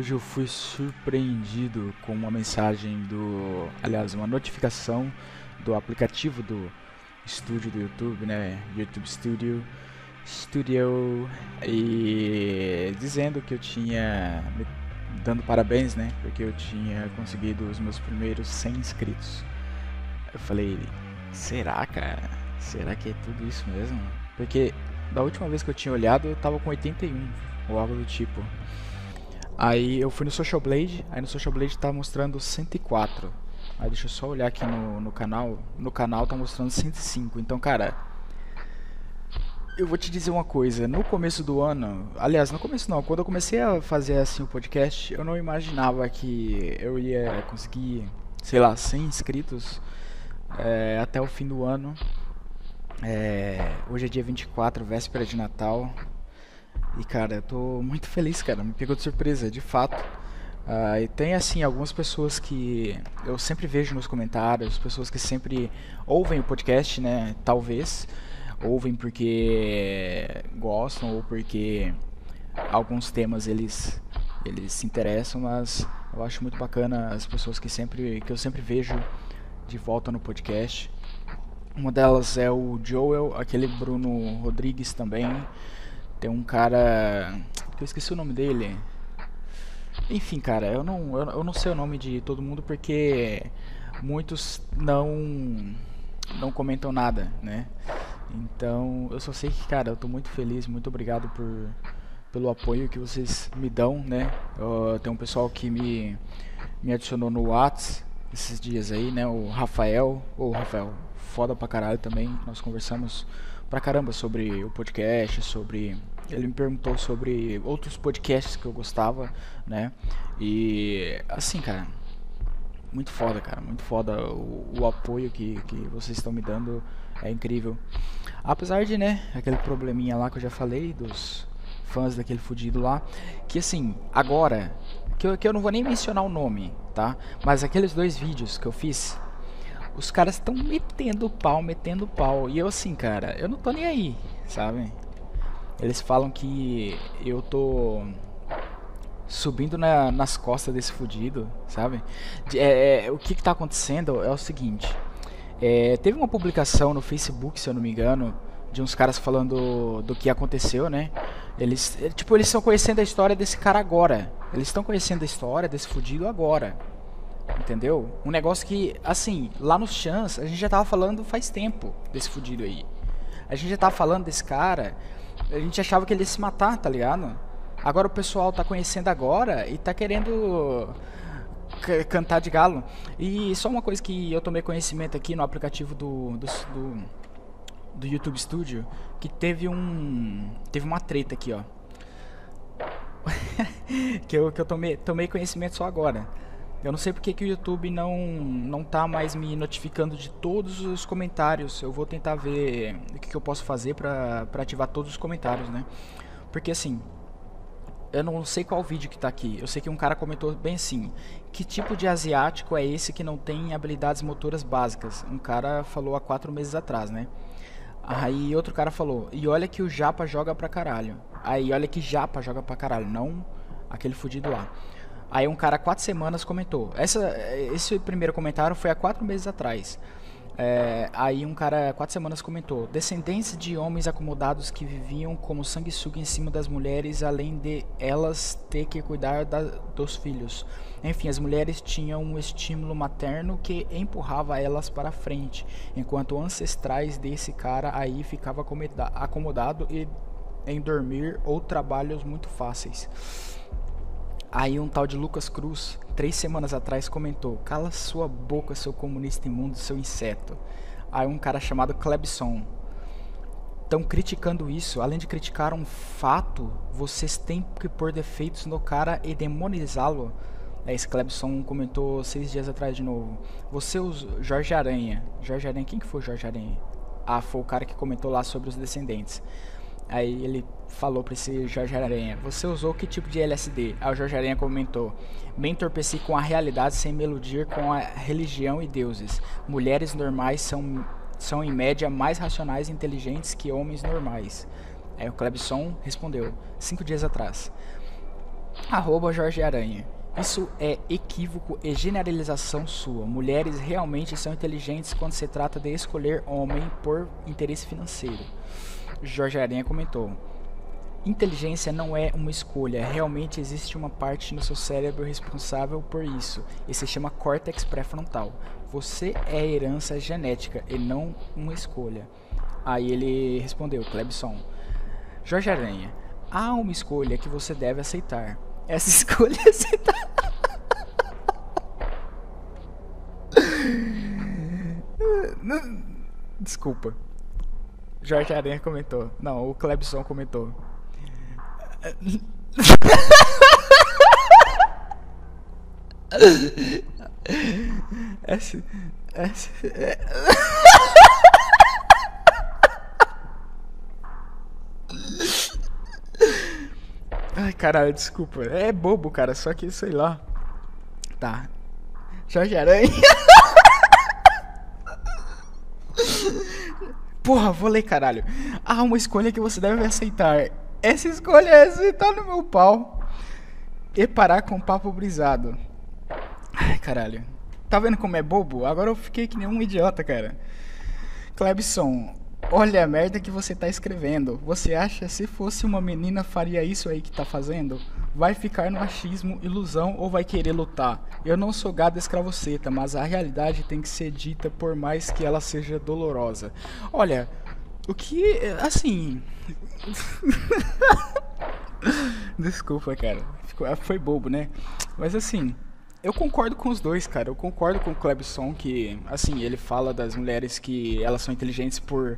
Hoje eu fui surpreendido com uma mensagem do. Aliás, uma notificação do aplicativo do estúdio do YouTube, né? YouTube Studio. Studio. E dizendo que eu tinha. Dando parabéns, né? Porque eu tinha conseguido os meus primeiros 100 inscritos. Eu falei, será, cara? Será que é tudo isso mesmo? Porque da última vez que eu tinha olhado eu tava com 81 ou algo do tipo. Aí eu fui no Social Blade, aí no Social Blade tá mostrando 104. Aí deixa eu só olhar aqui no, no canal. No canal tá mostrando 105. Então, cara, eu vou te dizer uma coisa. No começo do ano, aliás, no começo não, quando eu comecei a fazer assim o podcast, eu não imaginava que eu ia conseguir, sei lá, 100 inscritos é, até o fim do ano. É, hoje é dia 24, véspera de Natal. E cara, eu tô muito feliz, cara. Me pegou de surpresa, de fato. Uh, e tem assim algumas pessoas que eu sempre vejo nos comentários, pessoas que sempre ouvem o podcast, né? Talvez ouvem porque gostam ou porque alguns temas eles eles se interessam, mas eu acho muito bacana as pessoas que sempre que eu sempre vejo de volta no podcast. Uma delas é o Joel, aquele Bruno Rodrigues também. Tem um cara. eu esqueci o nome dele. Enfim, cara, eu não, eu, eu não sei o nome de todo mundo porque muitos não não comentam nada, né? Então, eu só sei que, cara, eu tô muito feliz, muito obrigado por pelo apoio que vocês me dão, né? Uh, tem um pessoal que me me adicionou no Whats esses dias aí, né? O Rafael, ou Rafael, foda pra caralho também. Nós conversamos pra caramba sobre o podcast, sobre ele me perguntou sobre outros podcasts que eu gostava, né? E assim, cara, muito foda, cara, muito foda o, o apoio que, que vocês estão me dando é incrível. Apesar de, né, aquele probleminha lá que eu já falei dos fãs daquele fudido lá, que assim, agora que eu, que eu não vou nem mencionar o nome, tá? Mas aqueles dois vídeos que eu fiz, os caras estão metendo pau, metendo pau. E eu assim, cara, eu não tô nem aí, sabe? Eles falam que eu tô subindo na, nas costas desse fudido, sabe? É, é, o que, que tá acontecendo é o seguinte. É, teve uma publicação no Facebook, se eu não me engano, de uns caras falando do que aconteceu, né? Eles, é, tipo, eles estão conhecendo a história desse cara agora. Eles estão conhecendo a história desse fudido agora. Entendeu? Um negócio que, assim, lá nos chans, a gente já tava falando faz tempo desse fudido aí. A gente já tava falando desse cara a gente achava que ele ia se matar, tá ligado? Agora o pessoal tá conhecendo agora e tá querendo cantar de galo. E só uma coisa que eu tomei conhecimento aqui no aplicativo do, do, do, do YouTube Studio, que teve um. Teve uma treta aqui, ó. que eu, que eu tomei, tomei conhecimento só agora. Eu não sei porque que o YouTube não não tá mais me notificando de todos os comentários. Eu vou tentar ver o que, que eu posso fazer para ativar todos os comentários, né? Porque assim, eu não sei qual vídeo que tá aqui. Eu sei que um cara comentou bem assim: "Que tipo de asiático é esse que não tem habilidades motoras básicas?". Um cara falou há quatro meses atrás, né? Aí outro cara falou: "E olha que o Japa joga pra caralho". Aí olha que Japa joga pra caralho, não aquele fudido lá. Aí um cara há quatro semanas comentou. Essa, esse primeiro comentário foi há quatro meses atrás. É, aí um cara quatro semanas comentou: descendentes de homens acomodados que viviam como sanguessuga em cima das mulheres, além de elas ter que cuidar da, dos filhos. Enfim, as mulheres tinham um estímulo materno que empurrava elas para frente, enquanto ancestrais desse cara aí ficava acomodado e em dormir ou trabalhos muito fáceis. Aí um tal de Lucas Cruz, três semanas atrás, comentou: Cala sua boca, seu comunista imundo, seu inseto. Aí um cara chamado Klebson. Estão criticando isso. Além de criticar um fato, vocês têm que pôr defeitos no cara e demonizá-lo. É, esse Klebson comentou seis dias atrás de novo. Você, os Jorge Aranha. Jorge Aranha, quem que foi Jorge Aranha? Ah, foi o cara que comentou lá sobre os descendentes. Aí ele falou para esse Jorge Aranha: Você usou que tipo de LSD? Aí o Jorge Aranha comentou: Me entorpeci com a realidade sem me iludir com a religião e deuses. Mulheres normais são, são em média mais racionais e inteligentes que homens normais. Aí o Clebson respondeu: Cinco dias atrás. Arroba Jorge Aranha. Isso é equívoco e generalização sua. Mulheres realmente são inteligentes quando se trata de escolher homem por interesse financeiro. Jorge Aranha comentou. Inteligência não é uma escolha, realmente existe uma parte no seu cérebro responsável por isso, e se chama córtex pré-frontal. Você é herança genética e não uma escolha. Aí ele respondeu, Clebson. Jorge Aranha, há uma escolha que você deve aceitar. Essa escolha é aceitar. Desculpa. Jorge Aranha comentou. Não, o Clebson comentou. essa, essa, é... Ai, caralho, desculpa. É bobo, cara, só que sei lá. Tá. Jorge Aranha. Porra, vou ler, caralho. Há uma escolha que você deve aceitar. Essa escolha é aceitar no meu pau e parar com o papo brisado. Ai, caralho. Tá vendo como é bobo? Agora eu fiquei que nem um idiota, cara. Clebson, olha a merda que você tá escrevendo. Você acha se fosse uma menina faria isso aí que tá fazendo? Vai ficar no achismo, ilusão ou vai querer lutar? Eu não sou gado escravoceta, mas a realidade tem que ser dita por mais que ela seja dolorosa. Olha, o que. Assim. Desculpa, cara. Foi bobo, né? Mas assim. Eu concordo com os dois, cara. Eu concordo com o Clebson que, assim, ele fala das mulheres que elas são inteligentes por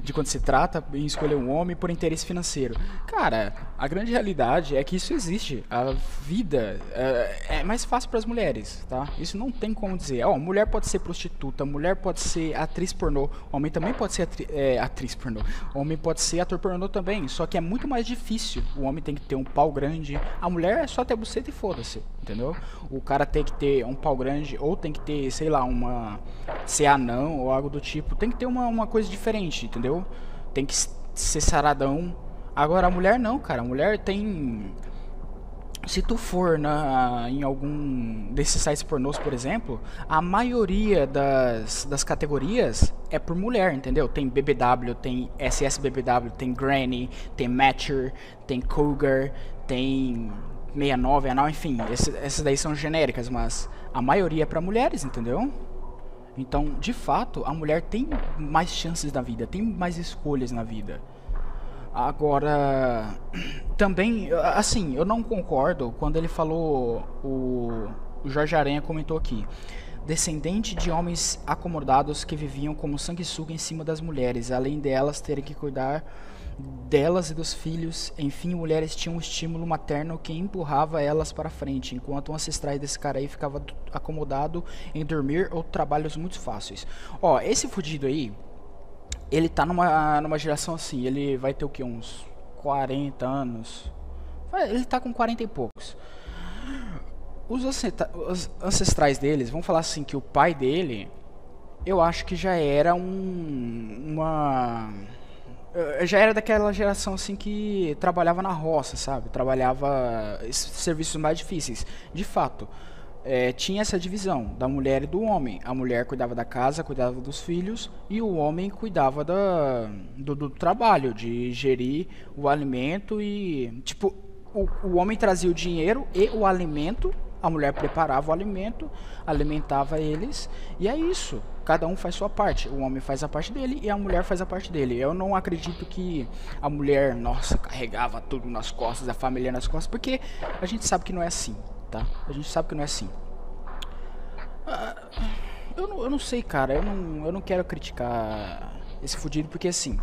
de quando se trata em escolher um homem por interesse financeiro. Cara, a grande realidade é que isso existe. A vida é, é mais fácil para as mulheres, tá? Isso não tem como dizer. Ó, mulher pode ser prostituta, mulher pode ser atriz pornô, homem também pode ser atri é, atriz pornô, homem pode ser ator pornô também. Só que é muito mais difícil. O homem tem que ter um pau grande, a mulher é só ter buceta e foda-se, entendeu? O cara tem que ter um pau grande ou tem que ter, sei lá, uma. ser anão ou algo do tipo. Tem que ter uma, uma coisa diferente, entendeu? Tem que ser saradão. Agora a mulher não, cara. A mulher tem. Se tu for na, em algum desses sites pornôs, por exemplo, a maioria das, das categorias é por mulher, entendeu? Tem BBW, tem SSBBW, tem Granny, tem Matcher, tem Cougar, tem 69, anal, enfim, esse, essas daí são genéricas, mas a maioria é para mulheres, entendeu? Então, de fato, a mulher tem mais chances na vida, tem mais escolhas na vida. Agora, também, assim, eu não concordo quando ele falou, o, o Jorge Aranha comentou aqui, descendente de homens acomodados que viviam como sanguessuga em cima das mulheres, além delas terem que cuidar delas e dos filhos. Enfim, mulheres tinham um estímulo materno que empurrava elas para frente, enquanto um ancestrais desse cara aí ficava acomodado em dormir ou trabalhos muito fáceis. Ó, esse fudido aí, ele tá numa, numa geração assim, ele vai ter o que? Uns 40 anos. Ele tá com 40 e poucos. Os ancestrais deles, vamos falar assim, que o pai dele, eu acho que já era um, uma eu já era daquela geração assim que trabalhava na roça, sabe? Trabalhava serviços mais difíceis. De fato, é, tinha essa divisão da mulher e do homem. A mulher cuidava da casa, cuidava dos filhos, e o homem cuidava da, do, do trabalho, de gerir o alimento e. Tipo, o, o homem trazia o dinheiro e o alimento a mulher preparava o alimento, alimentava eles, e é isso. Cada um faz sua parte. O homem faz a parte dele e a mulher faz a parte dele. Eu não acredito que a mulher, nossa, carregava tudo nas costas, a família nas costas, porque a gente sabe que não é assim, tá? A gente sabe que não é assim. Ah, eu, não, eu não sei, cara. Eu não, eu não quero criticar esse fudido, porque assim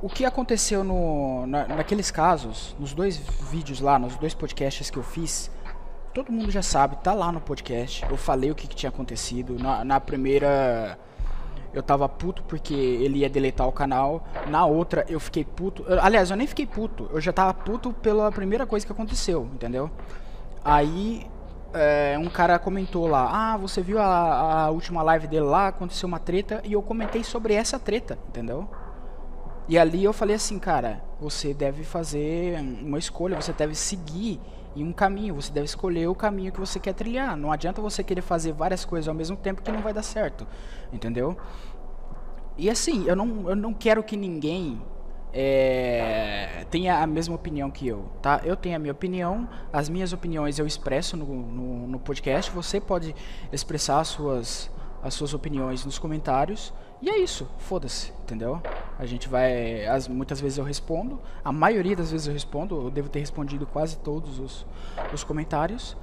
o que aconteceu no, na, naqueles casos, nos dois vídeos lá, nos dois podcasts que eu fiz, todo mundo já sabe, tá lá no podcast. Eu falei o que, que tinha acontecido. Na, na, primeira eu tava puto porque ele ia deletar o canal. Na outra eu fiquei puto. Eu, aliás, eu nem fiquei puto. Eu já tava puto pela primeira coisa que aconteceu, entendeu? Aí é, um cara comentou lá: Ah, você viu a, a última live dele lá? Aconteceu uma treta. E eu comentei sobre essa treta, entendeu? E ali eu falei assim, cara, você deve fazer uma escolha, você deve seguir em um caminho, você deve escolher o caminho que você quer trilhar. Não adianta você querer fazer várias coisas ao mesmo tempo que não vai dar certo, entendeu? E assim, eu não, eu não quero que ninguém é, tenha a mesma opinião que eu, tá? Eu tenho a minha opinião, as minhas opiniões eu expresso no, no, no podcast, você pode expressar as suas, as suas opiniões nos comentários, e é isso, foda-se, entendeu? A gente vai. As, muitas vezes eu respondo, a maioria das vezes eu respondo, eu devo ter respondido quase todos os, os comentários.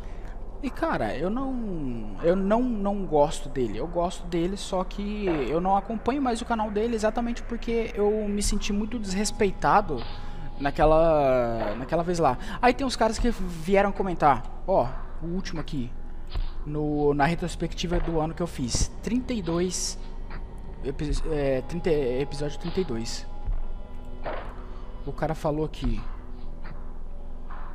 E cara, eu não. Eu não, não gosto dele. Eu gosto dele, só que eu não acompanho mais o canal dele exatamente porque eu me senti muito desrespeitado naquela. naquela vez lá. Aí tem uns caras que vieram comentar, ó, o último aqui. No, na retrospectiva do ano que eu fiz. 32 é, 30, episódio 32. O cara falou aqui.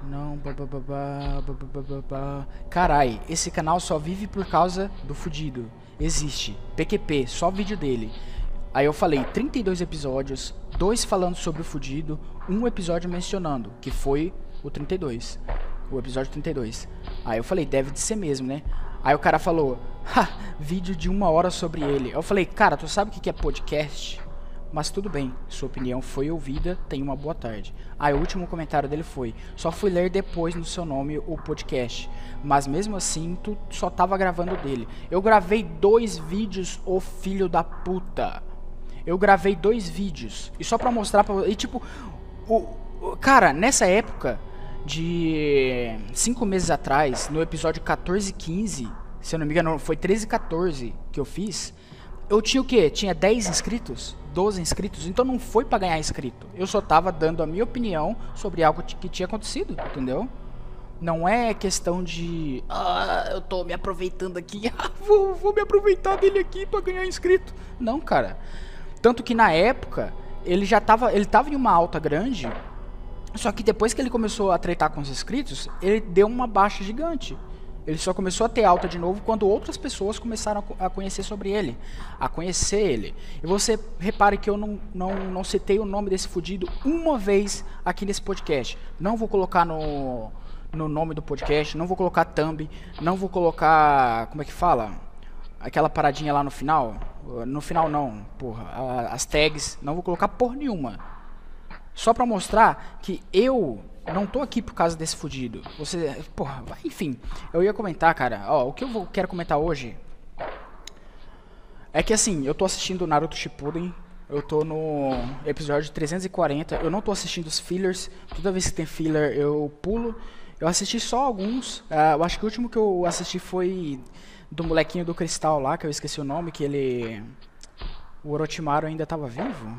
Não, bababá, bababá. Carai, esse canal só vive por causa do fudido. Existe. PQP, só vídeo dele. Aí eu falei 32 episódios, dois falando sobre o fudido, um episódio mencionando, que foi o 32. O episódio 32. Aí eu falei, deve de ser mesmo, né? Aí o cara falou, ha, vídeo de uma hora sobre ele. Eu falei, cara, tu sabe o que é podcast? Mas tudo bem, sua opinião foi ouvida, tenha uma boa tarde. Aí o último comentário dele foi, só fui ler depois no seu nome o podcast. Mas mesmo assim, tu só tava gravando dele. Eu gravei dois vídeos, ô filho da puta. Eu gravei dois vídeos. E só pra mostrar pra E tipo, o, o cara, nessa época de cinco meses atrás, no episódio 14 e 15, se eu não me engano, foi 13 e 14 que eu fiz. Eu tinha o quê? Tinha 10 inscritos? 12 inscritos? Então não foi para ganhar inscrito. Eu só tava dando a minha opinião sobre algo que tinha acontecido, entendeu? Não é questão de. Ah, eu tô me aproveitando aqui. Ah, vou, vou me aproveitar dele aqui para ganhar inscrito. Não, cara. Tanto que na época, ele já tava. Ele tava em uma alta grande só que depois que ele começou a tretar com os inscritos, ele deu uma baixa gigante. Ele só começou a ter alta de novo quando outras pessoas começaram a conhecer sobre ele, a conhecer ele. E você repare que eu não, não, não citei o nome desse fudido uma vez aqui nesse podcast. Não vou colocar no, no nome do podcast, não vou colocar thumb, não vou colocar. Como é que fala? Aquela paradinha lá no final. No final não, porra. As tags, não vou colocar porra nenhuma. Só pra mostrar que eu não tô aqui por causa desse fudido. Você, porra, enfim, eu ia comentar, cara. Ó, o que eu vou, quero comentar hoje é que assim, eu tô assistindo Naruto Shippuden, eu tô no episódio 340, eu não tô assistindo os fillers, toda vez que tem filler eu pulo. Eu assisti só alguns, uh, eu acho que o último que eu assisti foi do molequinho do cristal lá, que eu esqueci o nome, que ele... O Orochimaru ainda tava vivo?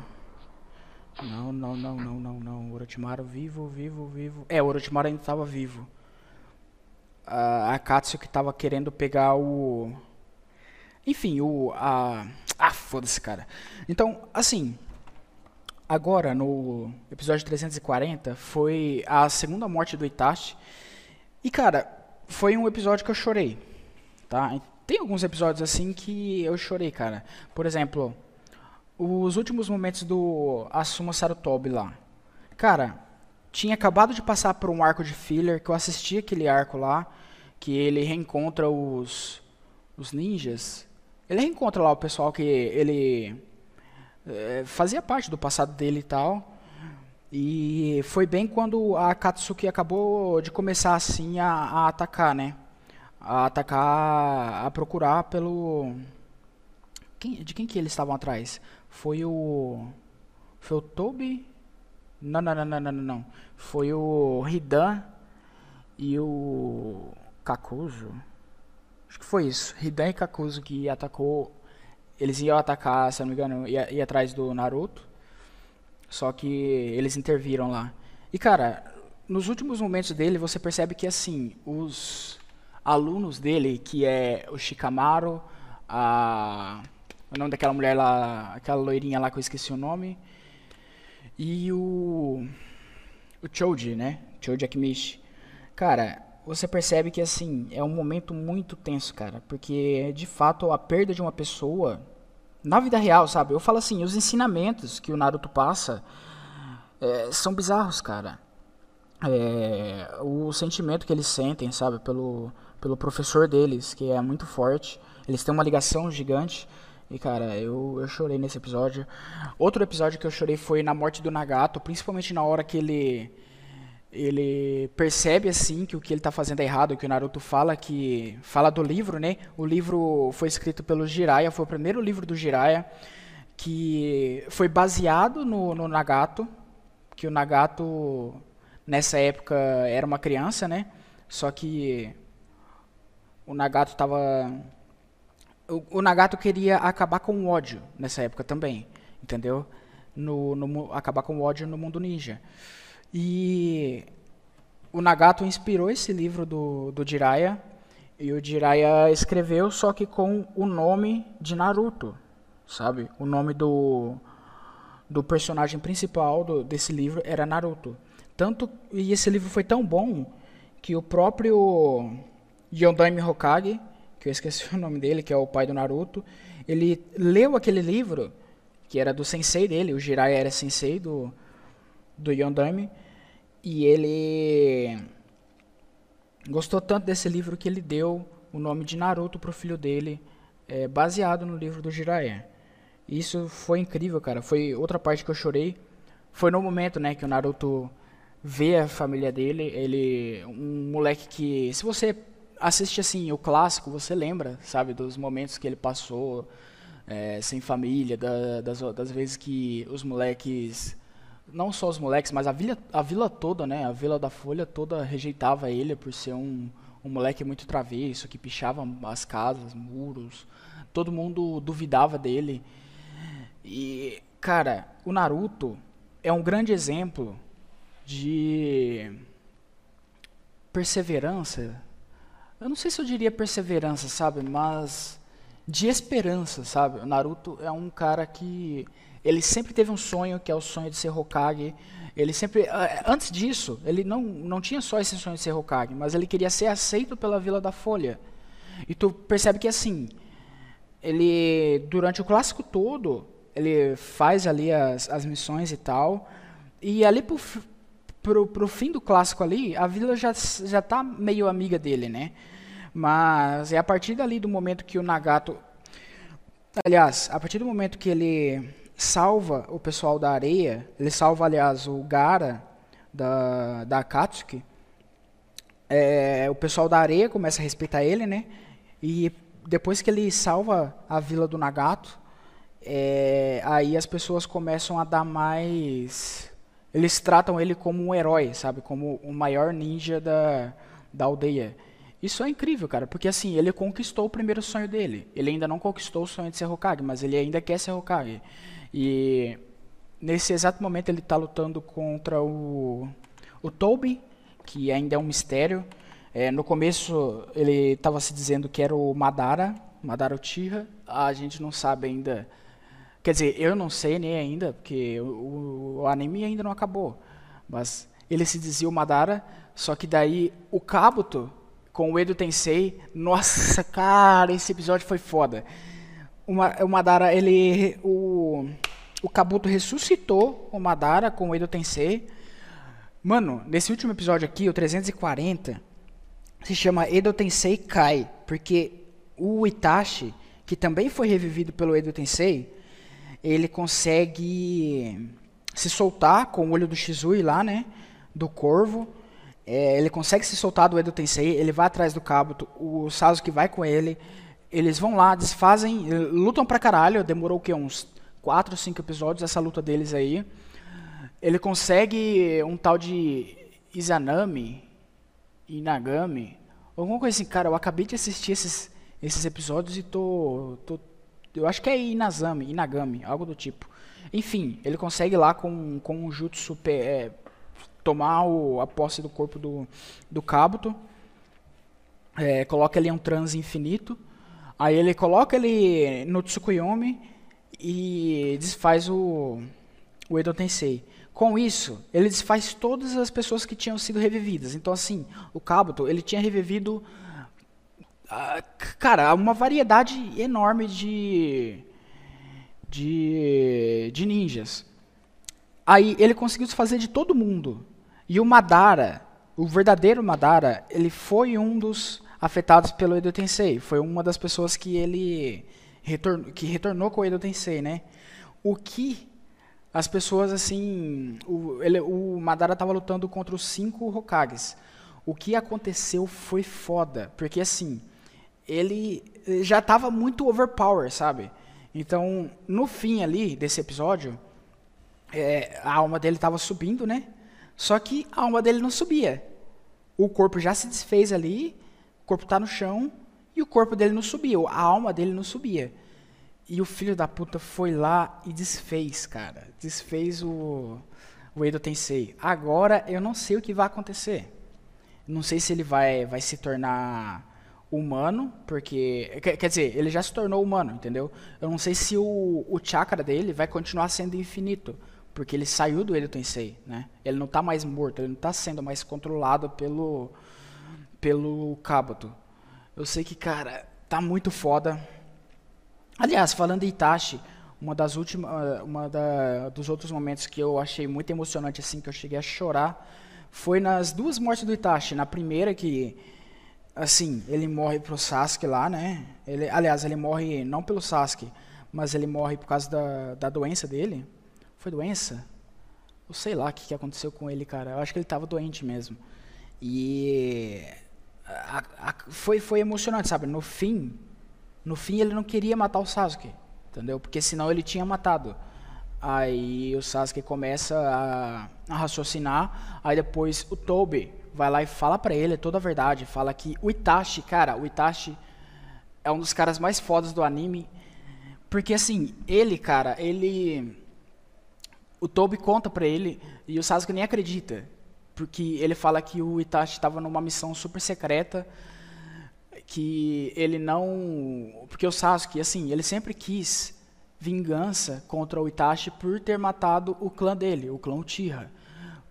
Não, não, não, não, não, não. Orochimaru vivo, vivo, vivo. É, o Orochimaru ainda estava vivo. A, a Katsu que estava querendo pegar o. Enfim, o. A... Ah, foda-se, cara. Então, assim. Agora, no episódio 340, foi a segunda morte do Itachi. E, cara, foi um episódio que eu chorei. Tá? Tem alguns episódios assim que eu chorei, cara. Por exemplo, os últimos momentos do Asuma Sarutobi lá. Cara, tinha acabado de passar por um arco de filler, que eu assisti aquele arco lá, que ele reencontra os, os ninjas. Ele reencontra lá o pessoal que ele é, fazia parte do passado dele e tal. E foi bem quando a Katsuki acabou de começar assim a, a atacar, né? A atacar, a procurar pelo... Quem, de quem que eles estavam atrás? Foi o. Foi o Toby? Não, não, não, não, não, não. Foi o Hidan e o Kakuzu. Acho que foi isso. Hidan e Kakuzu que atacou. Eles iam atacar, se não me engano, ia, ia atrás do Naruto. Só que eles interviram lá. E cara, nos últimos momentos dele, você percebe que assim, os alunos dele, que é o Shikamaru, a o nome daquela mulher lá, aquela loirinha lá que eu esqueci o nome. E o. O Choji, né? Choji Akimishi. Cara, você percebe que assim, é um momento muito tenso, cara. Porque de fato a perda de uma pessoa na vida real, sabe? Eu falo assim, os ensinamentos que o Naruto passa é, são bizarros, cara. É, o sentimento que eles sentem, sabe, pelo, pelo professor deles, que é muito forte. Eles têm uma ligação gigante. E, cara, eu, eu chorei nesse episódio. Outro episódio que eu chorei foi na morte do Nagato, principalmente na hora que ele ele percebe assim que o que ele está fazendo é errado, que o Naruto fala que fala do livro, né? O livro foi escrito pelo Jiraiya, foi o primeiro livro do Jiraiya que foi baseado no, no Nagato, que o Nagato nessa época era uma criança, né? Só que o Nagato estava o, o, Nagato queria acabar com o ódio nessa época também, entendeu? No, no acabar com o ódio no mundo ninja. E o Nagato inspirou esse livro do, do Jiraiya. E o Jiraiya escreveu, só que com o nome de Naruto, sabe? O nome do, do personagem principal do, desse livro era Naruto. Tanto e esse livro foi tão bom que o próprio Yondaime Hokage, que eu esqueci o nome dele, que é o pai do Naruto, ele leu aquele livro, que era do sensei dele, o Jiraiya era sensei do, do Yondaime, e ele gostou tanto desse livro que ele deu o nome de Naruto pro filho dele, é, baseado no livro do Jiraiya. Isso foi incrível, cara. Foi outra parte que eu chorei. Foi no momento, né, que o Naruto vê a família dele. Ele, um moleque que, se você assiste assim o clássico, você lembra, sabe, dos momentos que ele passou é, sem família, da, das, das vezes que os moleques não só os moleques, mas a vila, a vila toda, né? A Vila da Folha toda rejeitava ele por ser um, um moleque muito travesso, que pichava as casas, muros. Todo mundo duvidava dele. E, cara, o Naruto é um grande exemplo de perseverança. Eu não sei se eu diria perseverança, sabe? Mas de esperança, sabe? O Naruto é um cara que ele sempre teve um sonho, que é o sonho de ser Hokage. Ele sempre, eh, antes disso, ele não, não tinha só esse sonho de ser Hokage, mas ele queria ser aceito pela Vila da Folha. E tu percebe que assim, ele durante o clássico todo, ele faz ali as, as missões e tal, e ali pro, pro, pro fim do clássico ali, a vila já já tá meio amiga dele, né? Mas é a partir dali do momento que o Nagato aliás, a partir do momento que ele salva o pessoal da areia, ele salva, aliás, o Gara da, da Akatsuki. É, o pessoal da areia começa a respeitar ele, né? E depois que ele salva a vila do Nagato, é, aí as pessoas começam a dar mais. Eles tratam ele como um herói, sabe? Como o maior ninja da, da aldeia. Isso é incrível, cara, porque assim, ele conquistou o primeiro sonho dele. Ele ainda não conquistou o sonho de ser Hokage, mas ele ainda quer ser Hokage. E nesse exato momento ele está lutando contra o, o Toby, que ainda é um mistério. É, no começo ele estava se dizendo que era o Madara, Madara Uchiha. A gente não sabe ainda. Quer dizer, eu não sei nem ainda, porque o, o anime ainda não acabou. Mas ele se dizia o Madara, só que daí o Kabuto com o Edo Tensei, nossa, cara, esse episódio foi foda. Uma, o Madara, ele. O, o Kabuto ressuscitou o Madara com o Edo Tensei. Mano, nesse último episódio aqui, o 340, se chama Edo Tensei Kai, porque o Itachi, que também foi revivido pelo Edo Tensei, ele consegue se soltar com o olho do Shizui lá, né? Do corvo. É, ele consegue se soltar do Edo Tensei, ele vai atrás do Kabuto, o Sasuke vai com ele. Eles vão lá, desfazem, lutam pra caralho. Demorou o quê? Uns 4, 5 episódios essa luta deles aí. Ele consegue um tal de Izanami, Inagami, alguma coisa assim. Cara, eu acabei de assistir esses, esses episódios e tô, tô. Eu acho que é Inazami, Inagami, algo do tipo. Enfim, ele consegue lá com, com um jutsu é, tomar o, a posse do corpo do, do Kabuto. É, coloca ele em um transe infinito. Aí ele coloca ele no Tsukuyomi e desfaz o, o Edo Tensei. Com isso, ele desfaz todas as pessoas que tinham sido revividas. Então, assim, o Kabuto, ele tinha revivido, cara, uma variedade enorme de, de, de ninjas. Aí ele conseguiu desfazer de todo mundo. E o Madara, o verdadeiro Madara, ele foi um dos afetados pelo Edo Tensei. Foi uma das pessoas que ele que retornou com o Edo Tensei, né? O que as pessoas assim, o, ele, o Madara estava lutando contra os cinco Hokages. O que aconteceu foi foda, porque assim, ele já estava muito overpower, sabe? Então, no fim ali desse episódio, é, a alma dele estava subindo, né? Só que a alma dele não subia. O corpo já se desfez ali, o corpo está no chão e o corpo dele não subia, a alma dele não subia. E o filho da puta foi lá e desfez, cara. Desfez o, o Edo Tensei. Agora eu não sei o que vai acontecer. Não sei se ele vai, vai se tornar humano, porque. Quer, dizer, ele já se tornou humano, entendeu? Eu não sei se o, o chakra dele vai continuar sendo infinito, porque ele saiu do Edo Tensei, né? Ele não está mais morto, ele não está sendo mais controlado pelo. pelo Kabuto. Eu sei que, cara, tá muito foda. Aliás, falando em Itachi, uma das últimas. uma da, dos outros momentos que eu achei muito emocionante, assim, que eu cheguei a chorar, foi nas duas mortes do Itachi. Na primeira que assim, ele morre pro Sasuke lá, né? Ele, aliás, ele morre não pelo Sasuke, mas ele morre por causa da, da doença dele. Foi doença? Eu sei lá o que, que aconteceu com ele, cara. Eu acho que ele estava doente mesmo. E a, a, foi, foi emocionante, sabe? No fim, no fim ele não queria matar o Sasuke, entendeu? Porque senão ele tinha matado. Aí o Sasuke começa a, a raciocinar, aí depois o Toby vai lá e fala para ele toda a verdade, fala que o Itachi, cara, o Itachi é um dos caras mais fodas do anime, porque assim, ele, cara, ele o Toby conta para ele e o Sasuke nem acredita, porque ele fala que o Itachi estava numa missão super secreta, que ele não, porque o Sasuke, assim, ele sempre quis vingança contra o Itachi por ter matado o clã dele, o clã Uchiha.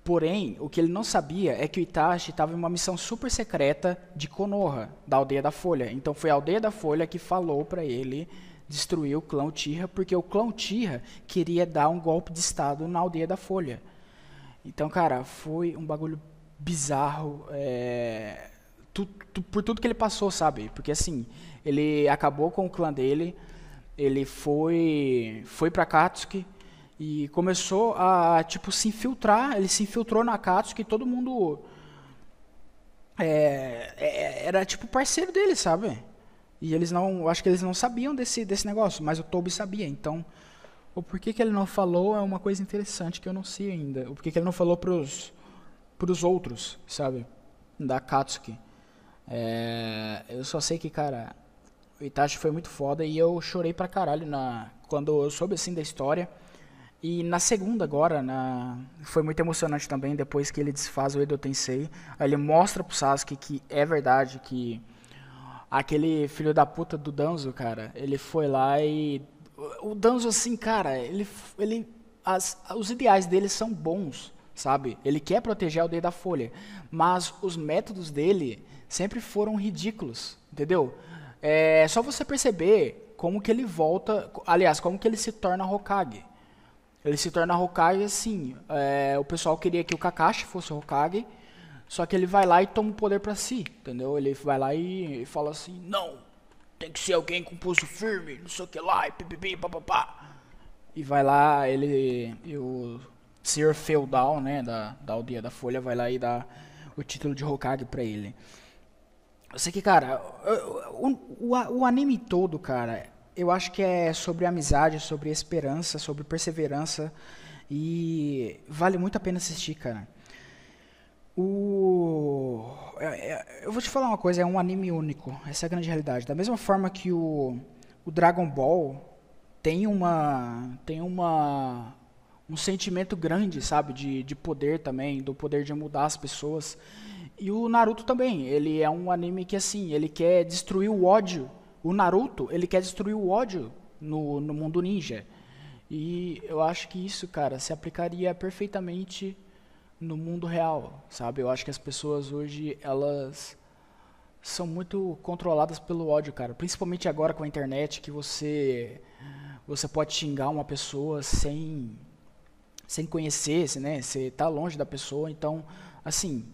Porém, o que ele não sabia é que o Itachi estava em uma missão super secreta de Konoha, da Aldeia da Folha. Então foi a Aldeia da Folha que falou para ele destruir o clã Uchiha, porque o clã Uchiha queria dar um golpe de estado na Aldeia da Folha. Então, cara, foi um bagulho bizarro, é, tu, tu, por tudo que ele passou, sabe? Porque assim, ele acabou com o clã dele, ele foi foi para Katsuki, e começou a, tipo, se infiltrar. Ele se infiltrou na Katsuki e todo mundo. É, é, era tipo parceiro dele, sabe? E eles não. Acho que eles não sabiam desse, desse negócio, mas o Toby sabia. Então, o porquê que ele não falou é uma coisa interessante que eu não sei ainda. O porquê que ele não falou pros, pros outros, sabe? Da Katsuki. É, eu só sei que, cara, o Itachi foi muito foda e eu chorei pra caralho na, quando eu soube assim da história. E na segunda agora, na... foi muito emocionante também, depois que ele desfaz o Edo Tensei. Aí ele mostra pro Sasuke que é verdade que aquele filho da puta do Danzo, cara, ele foi lá e... O Danzo, assim, cara, ele... ele as, os ideais dele são bons, sabe? Ele quer proteger a aldeia da Folha, mas os métodos dele sempre foram ridículos, entendeu? É só você perceber como que ele volta, aliás, como que ele se torna Hokage. Ele se torna Hokage assim. É, o pessoal queria que o Kakashi fosse Hokage, só que ele vai lá e toma o poder para si, entendeu? Ele vai lá e, e, fala assim: não, tem que ser alguém com pulso firme, não sei o que lá, e pipipi, papapá. E vai lá, ele. E o Sr. Feudal, né, da, da aldeia da Folha, vai lá e dá o título de Hokage pra ele. Eu sei que, cara, o, o, o anime todo, cara, eu acho que é sobre amizade, sobre esperança, sobre perseverança e vale muito a pena assistir, cara. O é, é, eu vou te falar uma coisa, é um anime único, essa é a grande realidade. Da mesma forma que o, o Dragon Ball tem uma tem uma um sentimento grande, sabe, de, de poder também, do poder de mudar as pessoas. E o Naruto também, ele é um anime que assim, ele quer destruir o ódio o Naruto, ele quer destruir o ódio no, no mundo ninja. E eu acho que isso, cara, se aplicaria perfeitamente no mundo real, sabe? Eu acho que as pessoas hoje, elas são muito controladas pelo ódio, cara. Principalmente agora com a internet, que você você pode xingar uma pessoa sem sem conhecer, né? Você tá longe da pessoa, então, assim,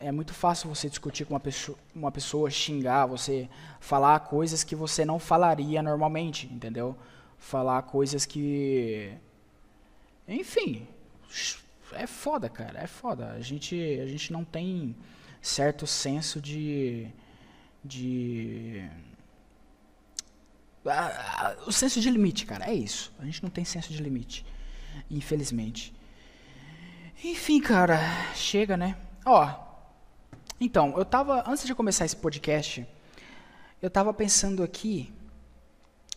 é muito fácil você discutir com uma pessoa, uma pessoa, xingar, você falar coisas que você não falaria normalmente, entendeu? Falar coisas que, enfim, é foda, cara, é foda. A gente, a gente não tem certo senso de, de ah, o senso de limite, cara, é isso. A gente não tem senso de limite, infelizmente. Enfim, cara, chega, né? Ó, então, eu tava, antes de começar esse podcast, eu tava pensando aqui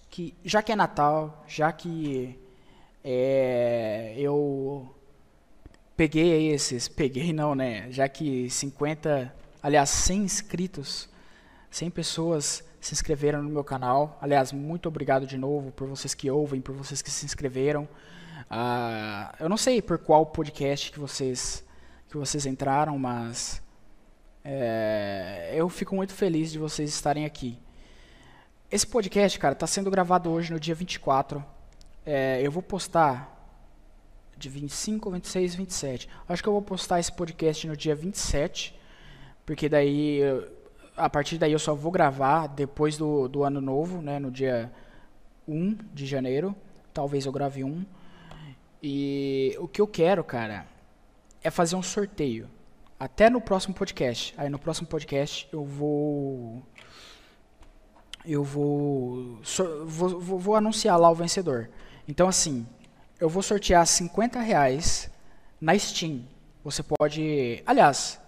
que, já que é Natal, já que é, eu peguei esses, peguei não, né? Já que 50, aliás, 100 inscritos, 100 pessoas se inscreveram no meu canal. Aliás, muito obrigado de novo por vocês que ouvem, por vocês que se inscreveram. Uh, eu não sei por qual podcast que vocês que vocês entraram, mas é, eu fico muito feliz de vocês estarem aqui. Esse podcast, cara, está sendo gravado hoje no dia 24. É, eu vou postar de 25, 26, 27. Acho que eu vou postar esse podcast no dia 27, porque daí a partir daí eu só vou gravar depois do, do ano novo, né, no dia 1 de janeiro. Talvez eu grave um. E o que eu quero, cara, é fazer um sorteio. Até no próximo podcast. Aí no próximo podcast eu vou. Eu vou, vou, vou, vou anunciar lá o vencedor. Então, assim, eu vou sortear 50 reais na Steam. Você pode. Aliás,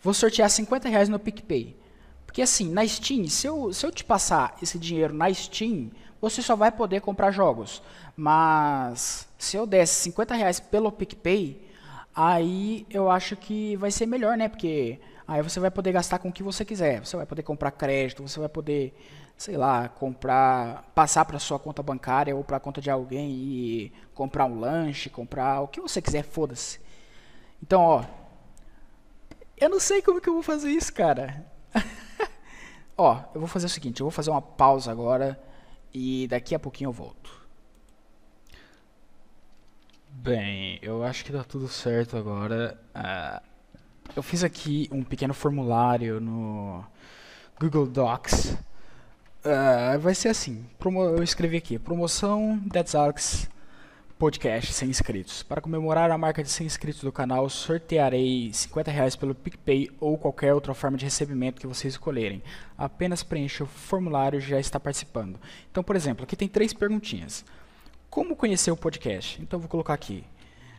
vou sortear 50 reais no PicPay. Porque assim, na Steam, se eu, se eu te passar esse dinheiro na Steam, você só vai poder comprar jogos. Mas se eu desse 50 reais pelo PicPay, aí eu acho que vai ser melhor, né? Porque aí você vai poder gastar com o que você quiser. Você vai poder comprar crédito, você vai poder, sei lá, comprar, passar para sua conta bancária ou para a conta de alguém e comprar um lanche, comprar o que você quiser, foda-se. Então, ó, eu não sei como que eu vou fazer isso, cara. Ó, eu vou fazer o seguinte, eu vou fazer uma pausa agora e daqui a pouquinho eu volto. Bem, eu acho que tá tudo certo agora. Uh, eu fiz aqui um pequeno formulário no Google Docs. Uh, vai ser assim, eu escrevi aqui, promoção Dead Arcs podcast 100 inscritos. Para comemorar a marca de 100 inscritos do canal, sortearei 50 reais pelo PicPay ou qualquer outra forma de recebimento que vocês escolherem. Apenas preencha o formulário e já está participando. Então, por exemplo, aqui tem três perguntinhas. Como conhecer o podcast? Então, vou colocar aqui.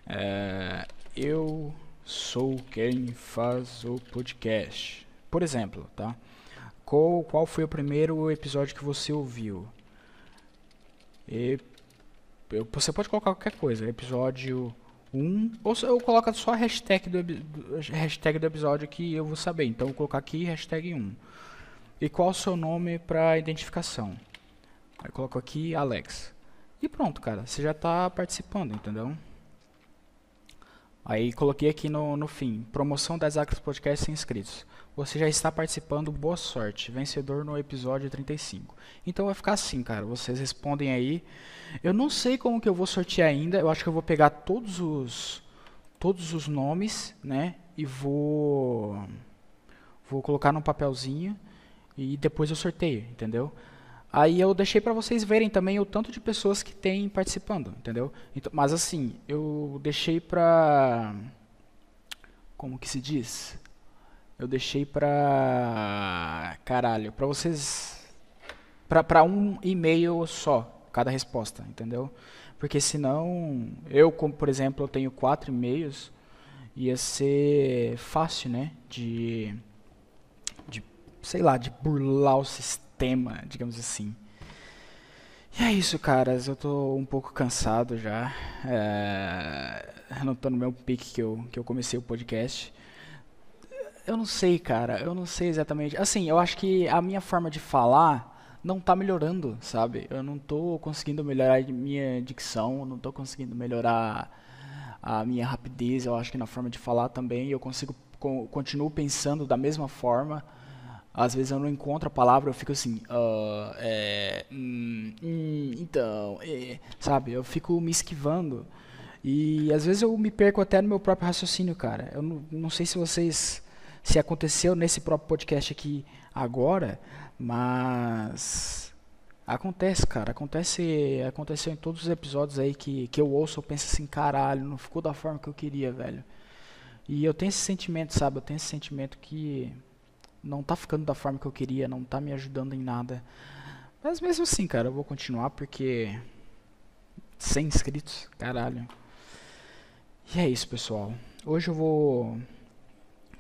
É, eu sou quem faz o podcast. Por exemplo, tá? Qual, qual foi o primeiro episódio que você ouviu? E você pode colocar qualquer coisa, episódio 1, ou eu coloco só a hashtag do, hashtag do episódio que eu vou saber. Então eu vou colocar aqui hashtag 1. E qual o seu nome para identificação? Eu coloco aqui Alex. E pronto, cara, você já está participando, entendeu? Aí coloquei aqui no, no fim, promoção das Acres Podcast inscritos. Você já está participando, boa sorte. Vencedor no episódio 35. Então vai ficar assim, cara. Vocês respondem aí. Eu não sei como que eu vou sortear ainda. Eu acho que eu vou pegar todos os todos os nomes, né? E vou vou colocar num papelzinho e depois eu sorteio, entendeu? Aí eu deixei para vocês verem também o tanto de pessoas que tem participando, entendeu? Então, mas assim, eu deixei pra como que se diz? eu deixei pra. Caralho, pra vocês. Pra, pra um e-mail só, cada resposta, entendeu? Porque senão. Eu, como por exemplo, eu tenho quatro e-mails, ia ser fácil, né? De. De. Sei lá, de burlar o sistema, digamos assim. E é isso, caras. Eu tô um pouco cansado já. É, não tô no meu pique que eu, que eu comecei o podcast. Eu não sei, cara. Eu não sei exatamente. Assim, eu acho que a minha forma de falar não tá melhorando, sabe? Eu não tô conseguindo melhorar minha dicção, não tô conseguindo melhorar a minha rapidez. Eu acho que na forma de falar também eu consigo continuo pensando da mesma forma. Às vezes eu não encontro a palavra, eu fico assim, uh, é, hum, hum, então, é, sabe? Eu fico me esquivando. E às vezes eu me perco até no meu próprio raciocínio, cara. Eu não, não sei se vocês. Se aconteceu nesse próprio podcast aqui agora, mas. Acontece, cara. Acontece. Aconteceu em todos os episódios aí que, que eu ouço, eu penso assim, caralho, não ficou da forma que eu queria, velho. E eu tenho esse sentimento, sabe? Eu tenho esse sentimento que não tá ficando da forma que eu queria, não tá me ajudando em nada. Mas mesmo assim, cara, eu vou continuar porque 100 inscritos, caralho. E é isso, pessoal. Hoje eu vou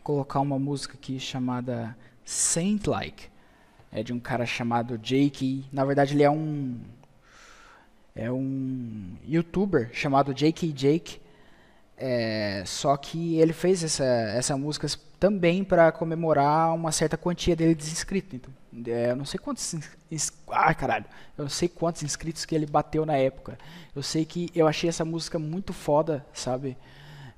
colocar uma música aqui chamada Saint Like. É de um cara chamado Jake. Na verdade, ele é um é um youtuber chamado Jake Jake. É, só que ele fez essa, essa música também para comemorar uma certa quantia dele de inscritos. Então, é, eu não sei quantos ah, caralho, eu não sei quantos inscritos que ele bateu na época. Eu sei que eu achei essa música muito foda, sabe?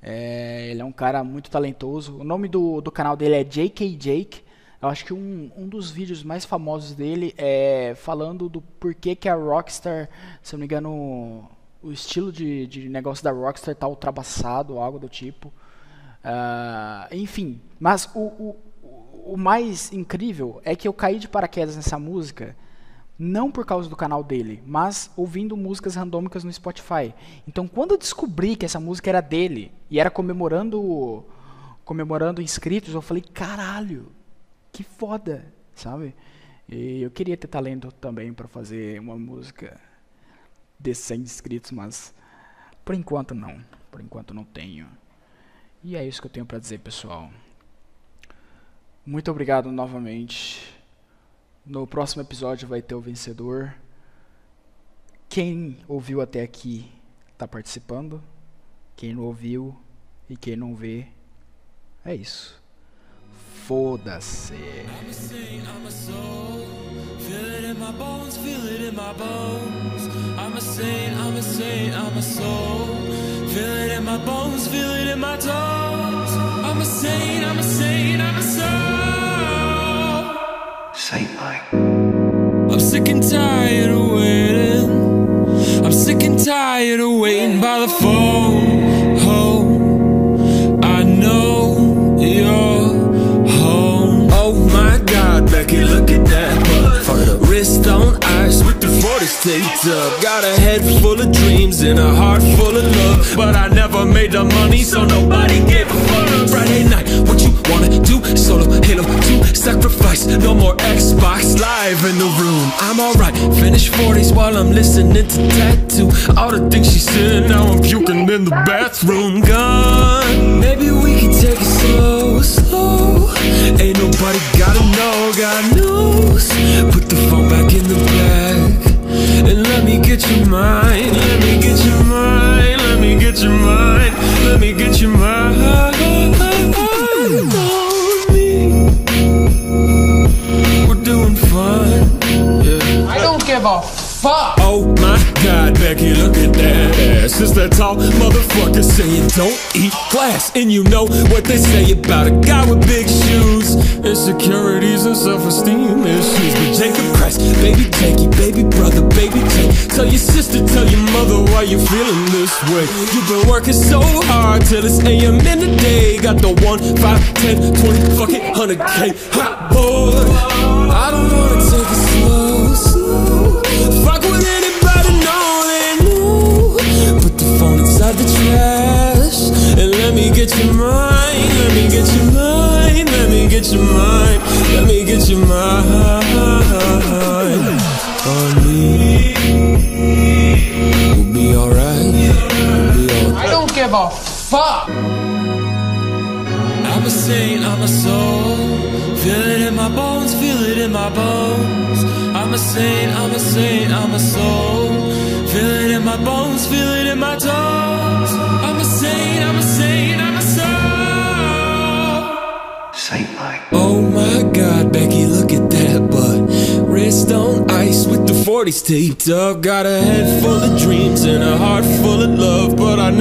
É, ele é um cara muito talentoso. O nome do, do canal dele é JK Jake. Eu acho que um, um dos vídeos mais famosos dele é falando do porquê que a Rockstar, se eu não me engano, o estilo de, de negócio da Rockstar tá ultrapassado, algo do tipo. Uh, enfim, mas o, o, o mais incrível é que eu caí de paraquedas nessa música não por causa do canal dele, mas ouvindo músicas randômicas no Spotify. Então, quando eu descobri que essa música era dele e era comemorando comemorando inscritos, eu falei, caralho, que foda, sabe? E eu queria ter talento também para fazer uma música de 100 inscritos, mas por enquanto não. Por enquanto não tenho. E é isso que eu tenho para dizer, pessoal. Muito obrigado novamente. No próximo episódio vai ter o vencedor. Quem ouviu até aqui está participando. Quem não ouviu e quem não vê, é isso. Foda-se. Feel it in my bones, feel it in my bones. I'm a saint, I'm a saint, I'm a soul. Feel it in my bones, feel it in my toes. I'm a saint, I'm a saint, I'm a soul. Saint like. I'm sick and tired of waiting. I'm sick and tired of waiting taped up. Got a head full of dreams and a heart full of love. But I never made the money, so nobody gave a fuck. Friday night, what you wanna do? Solo Halo 2, sacrifice. No more Xbox Live in the room. I'm alright, finish 40s while I'm listening to Tattoo. All the things she said, now I'm puking in the bathroom. Gone. Maybe we can take it slow, slow. Ain't nobody gotta know, God knows. Get your mind, let me get your mind, let me get your mind, let me get your mind on me. We're doing fine. Yeah. I don't give a fuck. Oh my god, Becky, look at that ass. Is that tall motherfucker saying don't eat glass? And you know what they say about a guy with big shoes. Insecurities and self-esteem issues. You feeling this way. You've been working so hard till it's AM in the day. Got the 1, 5, 10, 20, fucking 100k. Hot boy, I don't wanna take it slow, slow. Fuck with anybody, know they know. Put the phone inside the trash and let me get your mind. Let me get your mind. Let me get your mind. Let me get your mind I give a fuck. I'm a saint, I'm a soul. Feel it in my bones, feel it in my bones. I'm a saint, I'm a saint, I'm a soul. Feel it in my bones, feel it in my toes. I'm a saint, I'm a saint, I'm a soul. Saint like. Oh my god, Becky, look at that butt. Wrist on ice with the 40s taped up. Got a head full of dreams and a heart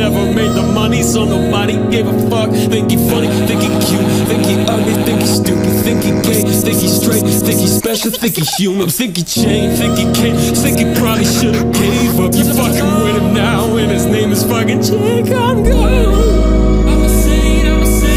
never made the money, so nobody gave a fuck. Think he funny, think he cute, think he ugly, think he stupid, think he gay, think he straight, think he special, think he human, think he changed, think he can't, think he probably should've gave up. You fucking with him now, and his name is fucking Jake. I'm gone. I'm a saint, I'm a saint,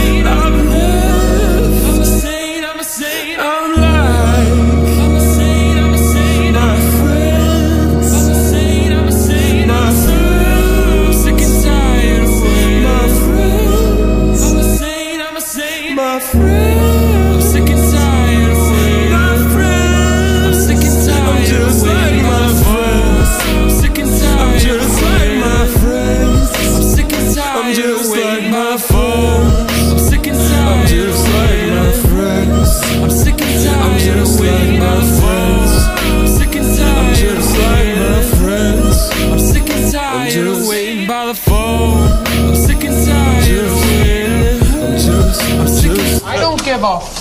off.